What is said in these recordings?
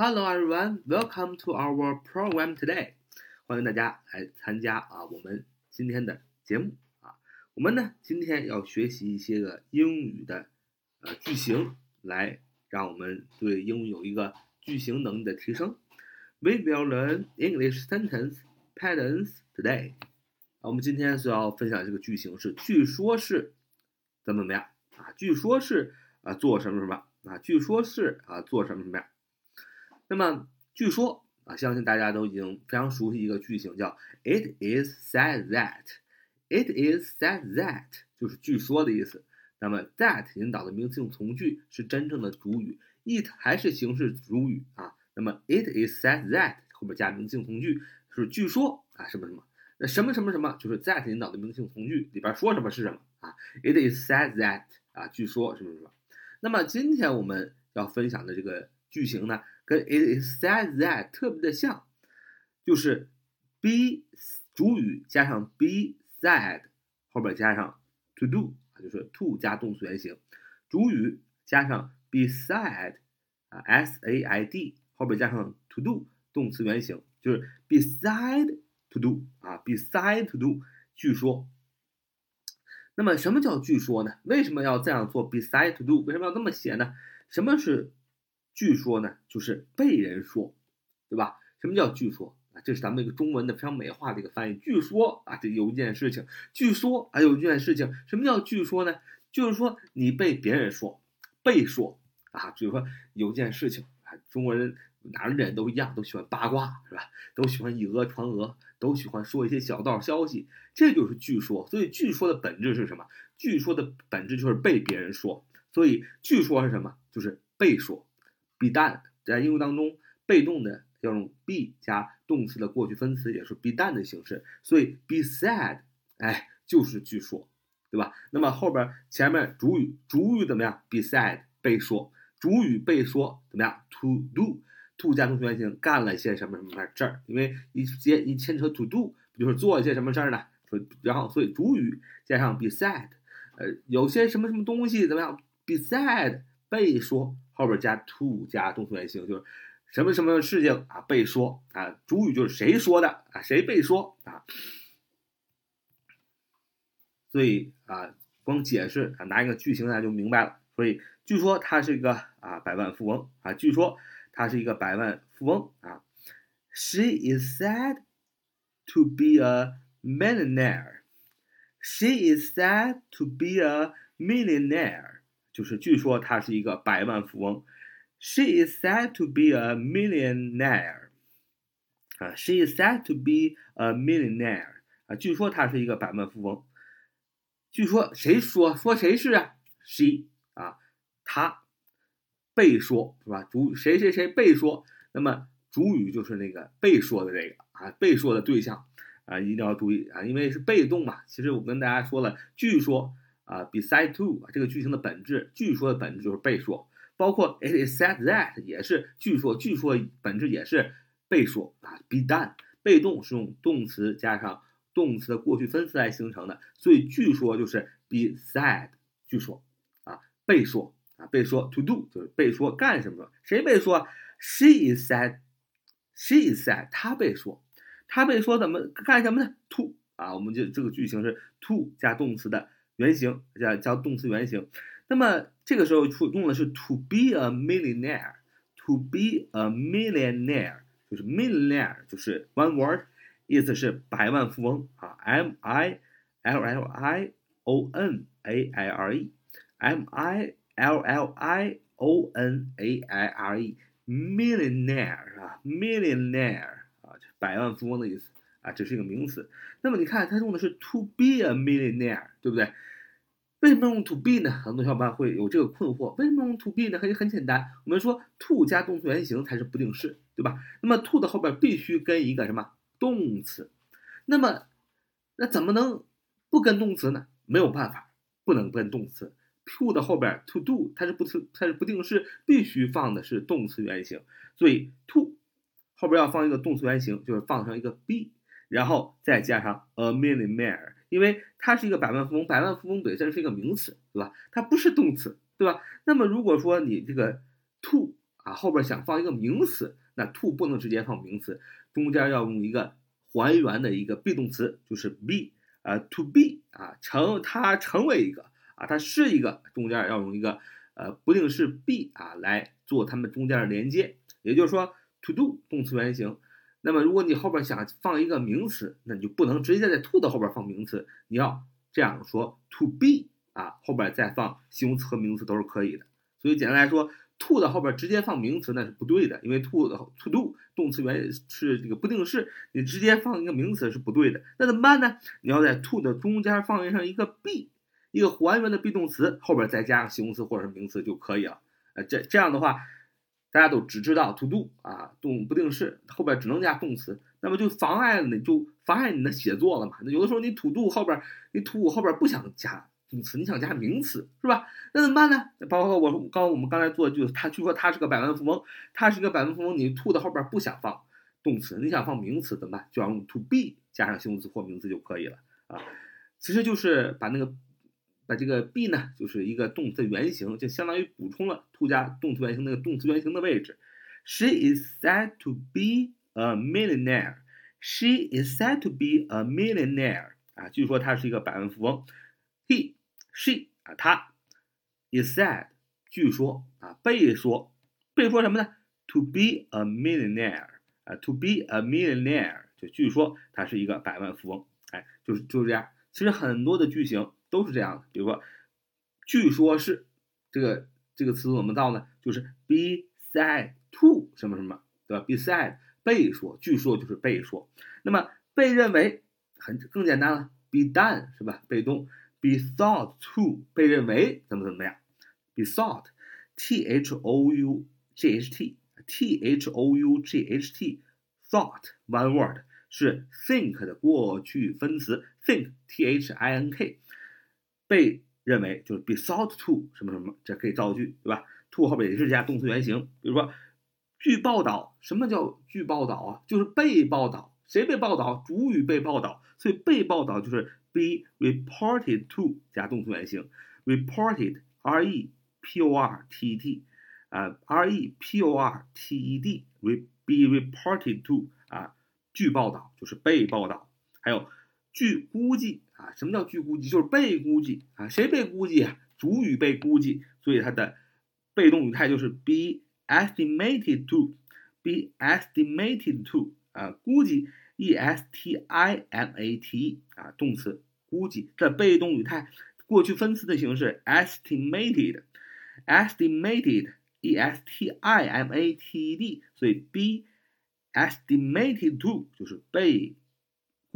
Hello everyone, welcome to our program today. 欢迎大家来参加啊我们今天的节目啊。我们呢今天要学习一些个英语的呃句型，来让我们对英语有一个句型能力的提升。We will learn English sentence patterns today. 啊，我们今天所要分享这个句型是，据说是怎么怎么样啊？据说是啊做什么什么啊？据说是啊做什么什么样？那么，据说啊，相信大家都已经非常熟悉一个句型，叫 "It is said that." It is said that 就是据说的意思。那么 that 引导的名词性从句是真正的主语，it 还是形式主语啊。那么 It is said that 后面加名词性从句是据说啊什么什么。那什么什么什么就是 that 引导的名词性从句里边说什么是什么啊？It is said that 啊，据说什么什么。那么今天我们要分享的这个句型呢？跟 it is said that 特别的像，就是 be 主语加上 be said 后边加上 to do 啊，就是 to 加动词原形，主语加上 be said 啊 s a i d 后边加上 to do 动词原形，就是 beside to do 啊 beside to do 据说。那么什么叫据说呢？为什么要这样做 beside to do？为什么要这么写呢？什么是？据说呢，就是被人说，对吧？什么叫据说啊？这是咱们一个中文的非常美化的一个翻译。据说啊，这有一件事情，据说啊，有一件事情。什么叫据说呢？就是说你被别人说，被说啊。比如说有件事情啊，中国人哪儿人都一样，都喜欢八卦，是吧？都喜欢以讹传讹，都喜欢说一些小道消息，这就是据说。所以据说的本质是什么？据说的本质就是被别人说。所以据说是什么？就是被说。Be done 在英语当中，被动的要用 be 加动词的过去分词，也是 be done 的形式。所以 be said，哎，就是据说，对吧？那么后边前面主语，主语怎么样？be said 被说，主语被说怎么样？to do，to 加动词原形干了些什么什么事儿？因为一接一牵扯 to do，不就是做一些什么事儿呢？所以然后所以主语加上 be said，呃，有些什么什么东西怎么样？be said 被说。后边加 to 加动词原形，就是什么什么事情啊被说啊，主语就是谁说的啊，谁被说啊，所以啊，光解释啊，拿一个句型大家就明白了。所以据说他是一个啊百万富翁啊，据说他是一个百万富翁啊。She is said to be a millionaire. She is said to be a millionaire. 就是据说他是一个百万富翁，She is said to be a millionaire。啊，She is said to be a millionaire。啊，据说他是一个百万富翁。据说谁说说谁是啊？She 啊，他被说是吧？主谁谁谁被说，那么主语就是那个被说的这个啊，被说的对象啊，一定要注意啊，因为是被动嘛。其实我跟大家说了，据说。啊，beside to 这个句型的本质，据说的本质就是被说，包括 it is said that 也是据说，据说本质也是被说啊。be done 被动是用动词加上动词的过去分词来形成的，所以据说就是 be said，据说啊，被说啊，被说 to do 就是被说干什么，谁被说？She is said，she is said，她被说，她被说怎么干什么呢？to 啊，我们就这个句型是 to 加动词的。原形加加动词原形，那么这个时候出用的是 to be a millionaire，to be a millionaire 就是 millionaire 就是 one word，意思是百万富翁啊，m i l l i o n a i r e，m i l l i o n a i r e，millionaire 啊，millionaire 啊，百万富翁的意思。啊，这是一个名词。那么你看，它用的是 to be a millionaire，对不对？为什么用 to be 呢？很多小伙伴会有这个困惑。为什么用 to be 呢？很很简单，我们说 to 加动词原形才是不定式，对吧？那么 to 的后边必须跟一个什么动词？那么那怎么能不跟动词呢？没有办法，不能跟动词。to 的后边 to do 它是不，它是不定式，必须放的是动词原形。所以 to 后边要放一个动词原形，就是放上一个 be。然后再加上 a millionaire，因为它是一个百万富翁，百万富翁本身是一个名词，对吧？它不是动词，对吧？那么如果说你这个 to 啊，后边想放一个名词，那 to 不能直接放名词，中间要用一个还原的一个 be 动词，就是 be，呃，to be 啊，成它成为一个啊，它是一个，中间要用一个呃不定式 be 啊来做它们中间的连接，也就是说 to do 动词原形。那么如果你后边想放一个名词，那你就不能直接在 to 的后边放名词，你要这样说 to be 啊，后边再放形容词和名词都是可以的。所以简单来说。to 的后边直接放名词那是不对的，因为 to 的 to do 动词原是这个不定式，你直接放一个名词是不对的。那怎么办呢？你要在 to 的中间放上一个 be，一个还原的 be 动词，后边再加上形容词或者是名词就可以了。呃，这这样的话，大家都只知道 to do 啊，动不定式后边只能加动词，那么就妨碍你就妨碍你的写作了嘛。那有的时候你 to do 后边你 to 后边不想加。动词你想加名词是吧？那怎么办呢？包括我刚我们刚才做的句子，他据说他是个百万富翁，他是个百万富翁，你 to 的后边不想放动词，你想放名词怎么办？就要用 to be 加上形容词或名词就可以了啊。其实就是把那个那这个 be 呢，就是一个动词原形，就相当于补充了 to 加动词原形那个动词原形的位置。She is said to be a millionaire. She is said to be a millionaire. 啊，据说他是一个百万富翁。He She 啊，她，is said，据说啊，被说，被说什么呢？To be a millionaire，啊，to be a millionaire，就据说他是一个百万富翁。哎，就是就是这样。其实很多的句型都是这样的。比如说，据说是这个这个词怎么造呢？就是 be said to 什么什么，对吧？be said 被说，据说就是被说。那么被认为很更简单了，be done 是吧？被动。be thought to 被认为怎么怎么样？be thought，t h o u g h t，t h o u g h t，thought one word 是 think 的过去分词，think，t h i n k，被认为就是 be thought to 什么什么，这可以造句，对吧？to 后边也是加动词原形，比如说据报道，什么叫据报道啊？就是被报道，谁被报道？主语被报道，所以被报道就是。be reported to 加动词原形，reported r e p o r t e d 啊 r e p o r t e d be reported to 啊，据报道就是被报道，还有据估计啊，什么叫据估计？就是被估计啊，谁被估计啊？主语被估计，所以它的被动语态就是 be estimated to，be estimated to 啊，估计 e s t i m a t e 啊，动词。估计这被动语态，过去分词的形式 estimated，estimated，e s t i m a t e d，所以 be estimated to 就是被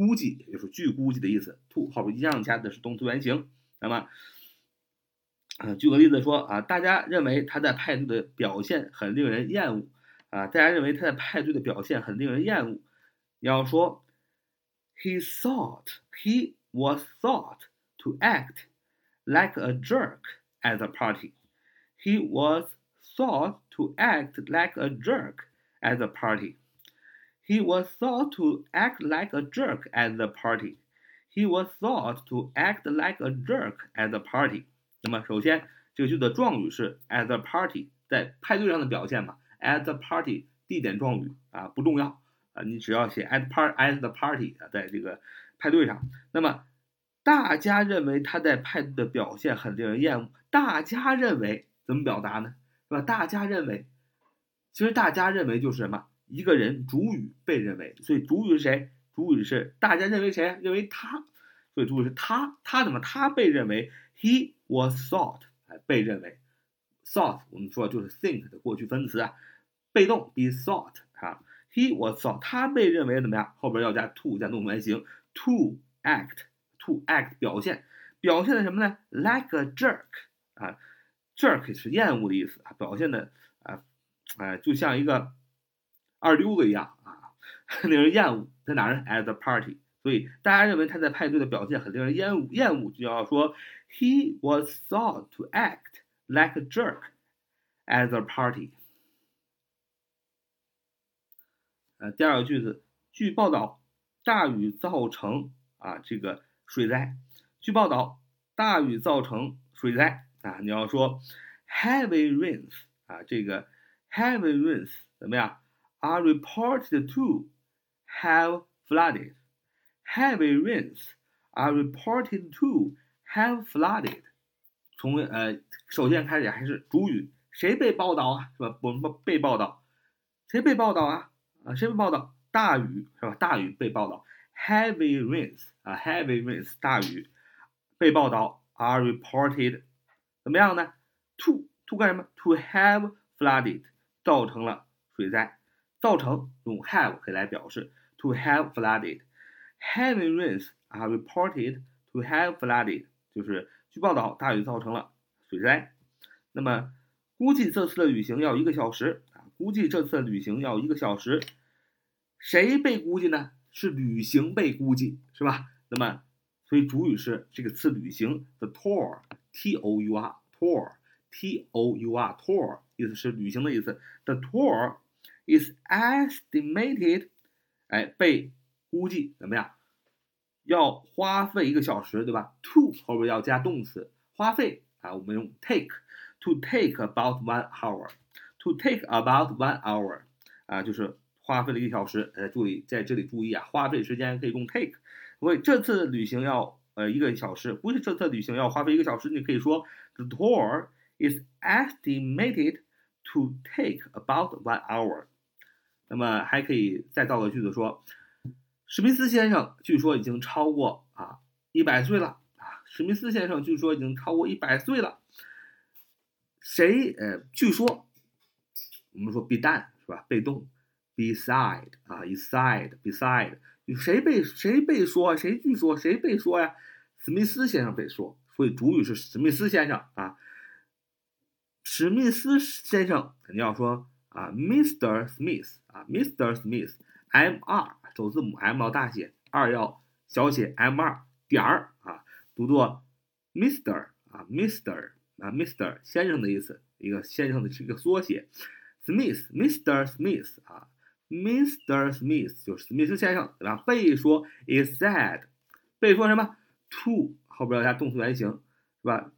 估计，也就是据估计的意思。to 后边一样加的是动词原形。那么，举个例子说啊，大家认为他在派对的表现很令人厌恶啊，大家认为他在派对的表现很令人厌恶。要说，he thought he was thought to act like a jerk at the party. He was thought to act like a jerk at the party. He was thought to act like a jerk at the party. He was thought to act like a jerk at the party. 那么首先，这个句子的状语是 at the party，在派对上的表现嘛。at the party 地点状语啊不重要啊，你只要写 at part at the party 啊，在这个派对上，那么大家认为他在派对的表现很令人厌恶。大家认为怎么表达呢？是吧？大家认为，其实大家认为就是什么？一个人主语被认为，所以主语是谁？主语是大家认为谁？认为他，所以主语是他。他怎么？他被认为，he was thought，哎，被认为，thought 我们说就是 think 的过去分词啊，被动 be thought 啊，he was thought，他被认为怎么样？后边要加 to 加动词原形，to act。to act 表现，表现的什么呢？Like a jerk 啊，jerk 是厌恶的意思啊，表现的啊啊，就像一个二溜子一样啊，令人厌恶。在哪儿呢？At the party。所以大家认为他在派对的表现很令人厌恶，厌恶就要说 He was thought to act like a jerk at the party。呃，第二个句子，据报道，大雨造成啊这个。水灾，据报道，大雨造成水灾啊！你要说 heavy rains 啊，这个 heavy rains 怎么样 ？are reported to have flooded. Heavy rains are reported to have flooded. 从呃，首先开始还是主语，谁被报道啊？是吧？我们被报道，谁被报道啊？啊，谁被报道？大雨是吧？大雨被报道，heavy rains 啊，heavy rains 大雨被报道，are reported 怎么样呢？to to 干什么？to have flooded 造成了水灾， 造成用 have 可以来表示，to have flooded。Heavy rains are reported to have flooded，就是据报道大雨造成了水灾。那么估计这次的旅行要一个小时啊，估计这次的旅行要一个小时。谁被估计呢？是旅行被估计，是吧？那么所以主语是这个次旅行，the tour，t o u r，tour，t o u r，tour，意思是旅行的意思。The tour is estimated，哎，被。估计怎么样？要花费一个小时，对吧？To 后边要加动词，花费啊，我们用 take，to take about one hour，to take about one hour，啊，就是花费了一个小时。呃，注意在这里注意啊，花费时间可以用 take。为这次旅行要呃一个小时，估计这次旅行要花费一个小时，你可以说 The tour is estimated to take about one hour。那么还可以再造个句子说。史密斯先生据说已经超过啊一百岁了啊！史密斯先生据说已经超过一百岁了。谁呃？据说我们说 be done 是吧？被动 beside 啊，beside beside 谁被谁被说？谁据说？谁被说呀？史密斯先生被说，所以主语是史密斯先生啊。史密斯先生肯定要说啊，Mr. Smith，Mr. Smith，M.R. 首字母 M 要大写，二要小写 M 二点儿啊，读作 Mr. 啊，Mr. 啊，Mr. 先生的意思，一个先生的是一个缩写，Smith，Mr. Smith 啊，Mr. Smith 就是史密斯先生，对吧？被说 is said，被说什么？to 后边要加动词原形，是吧？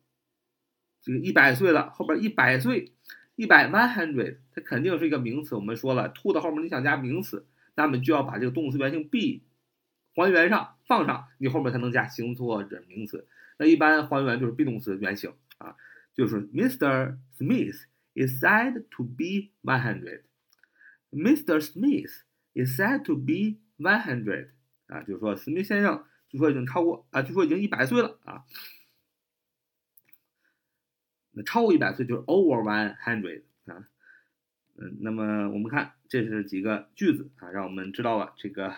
这个一百岁了，后边一百岁，一百 one hundred，它肯定是一个名词。我们说了，to 的后面你想加名词。那么就要把这个动词原形 be 还原上放上，你后面才能加形容词或者名词。那一般还原就是 be 动词原形啊，就是 Mr. Smith is said to be one hundred. Mr. Smith is said to be one hundred. 啊，就是说史密斯先生据说已经超过啊，据说已经一百岁了啊。那超过一百岁就是 over one hundred 啊。嗯，那么我们看，这是几个句子啊，让我们知道了这个。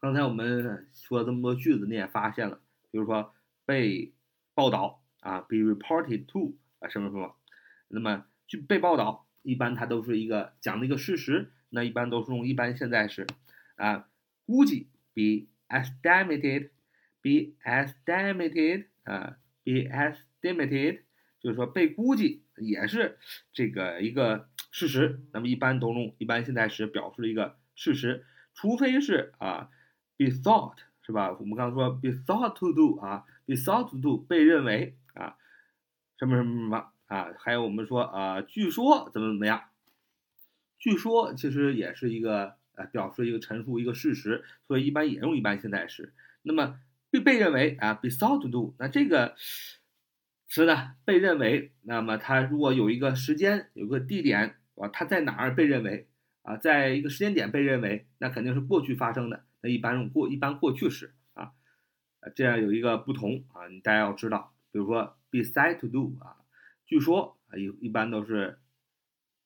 刚才我们说了这么多句子，你也发现了，比如说被报道啊，be reported to 啊，什么什么。那么就被报道，一般它都是一个讲的一个事实，那一般都是用一般现在时啊。估计 be estimated，be estimated 啊，be estimated。就是说被估计也是这个一个事实，那么一般都用一般现在时表示一个事实，除非是啊，be thought 是吧？我们刚刚说 be thought to do 啊，be thought to do 被认为啊，什么什么什么啊，还有我们说啊，据说怎么怎么样，据说其实也是一个呃表示一个陈述一个事实，所以一般也用一般现在时。那么被被认为啊，be thought to do，那这个。词呢被认为，那么它如果有一个时间，有个地点啊，它在哪儿被认为啊，在一个时间点被认为，那肯定是过去发生的，那一般用过一般过去时啊，这样有一个不同啊，你大家要知道，比如说 be said to do 啊，据说啊一一般都是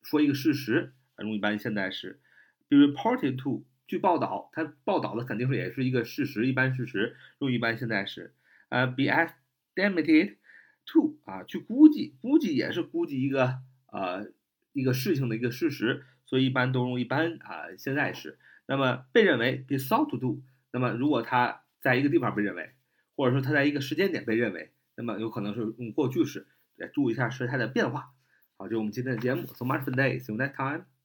说一个事实啊，用一般现在时，be reported to 据报道，它报道的肯定是也是一个事实，一般事实用一般现在时，呃，be estimated。to 啊，去估计，估计也是估计一个呃一个事情的一个事实，所以一般都用一般啊现在时。那么被认为 be thought to do，那么如果他在一个地方被认为，或者说他在一个时间点被认为，那么有可能是用过去式。来注意一下时态的变化。好，这是我们今天的节目。So much for today. See you next time.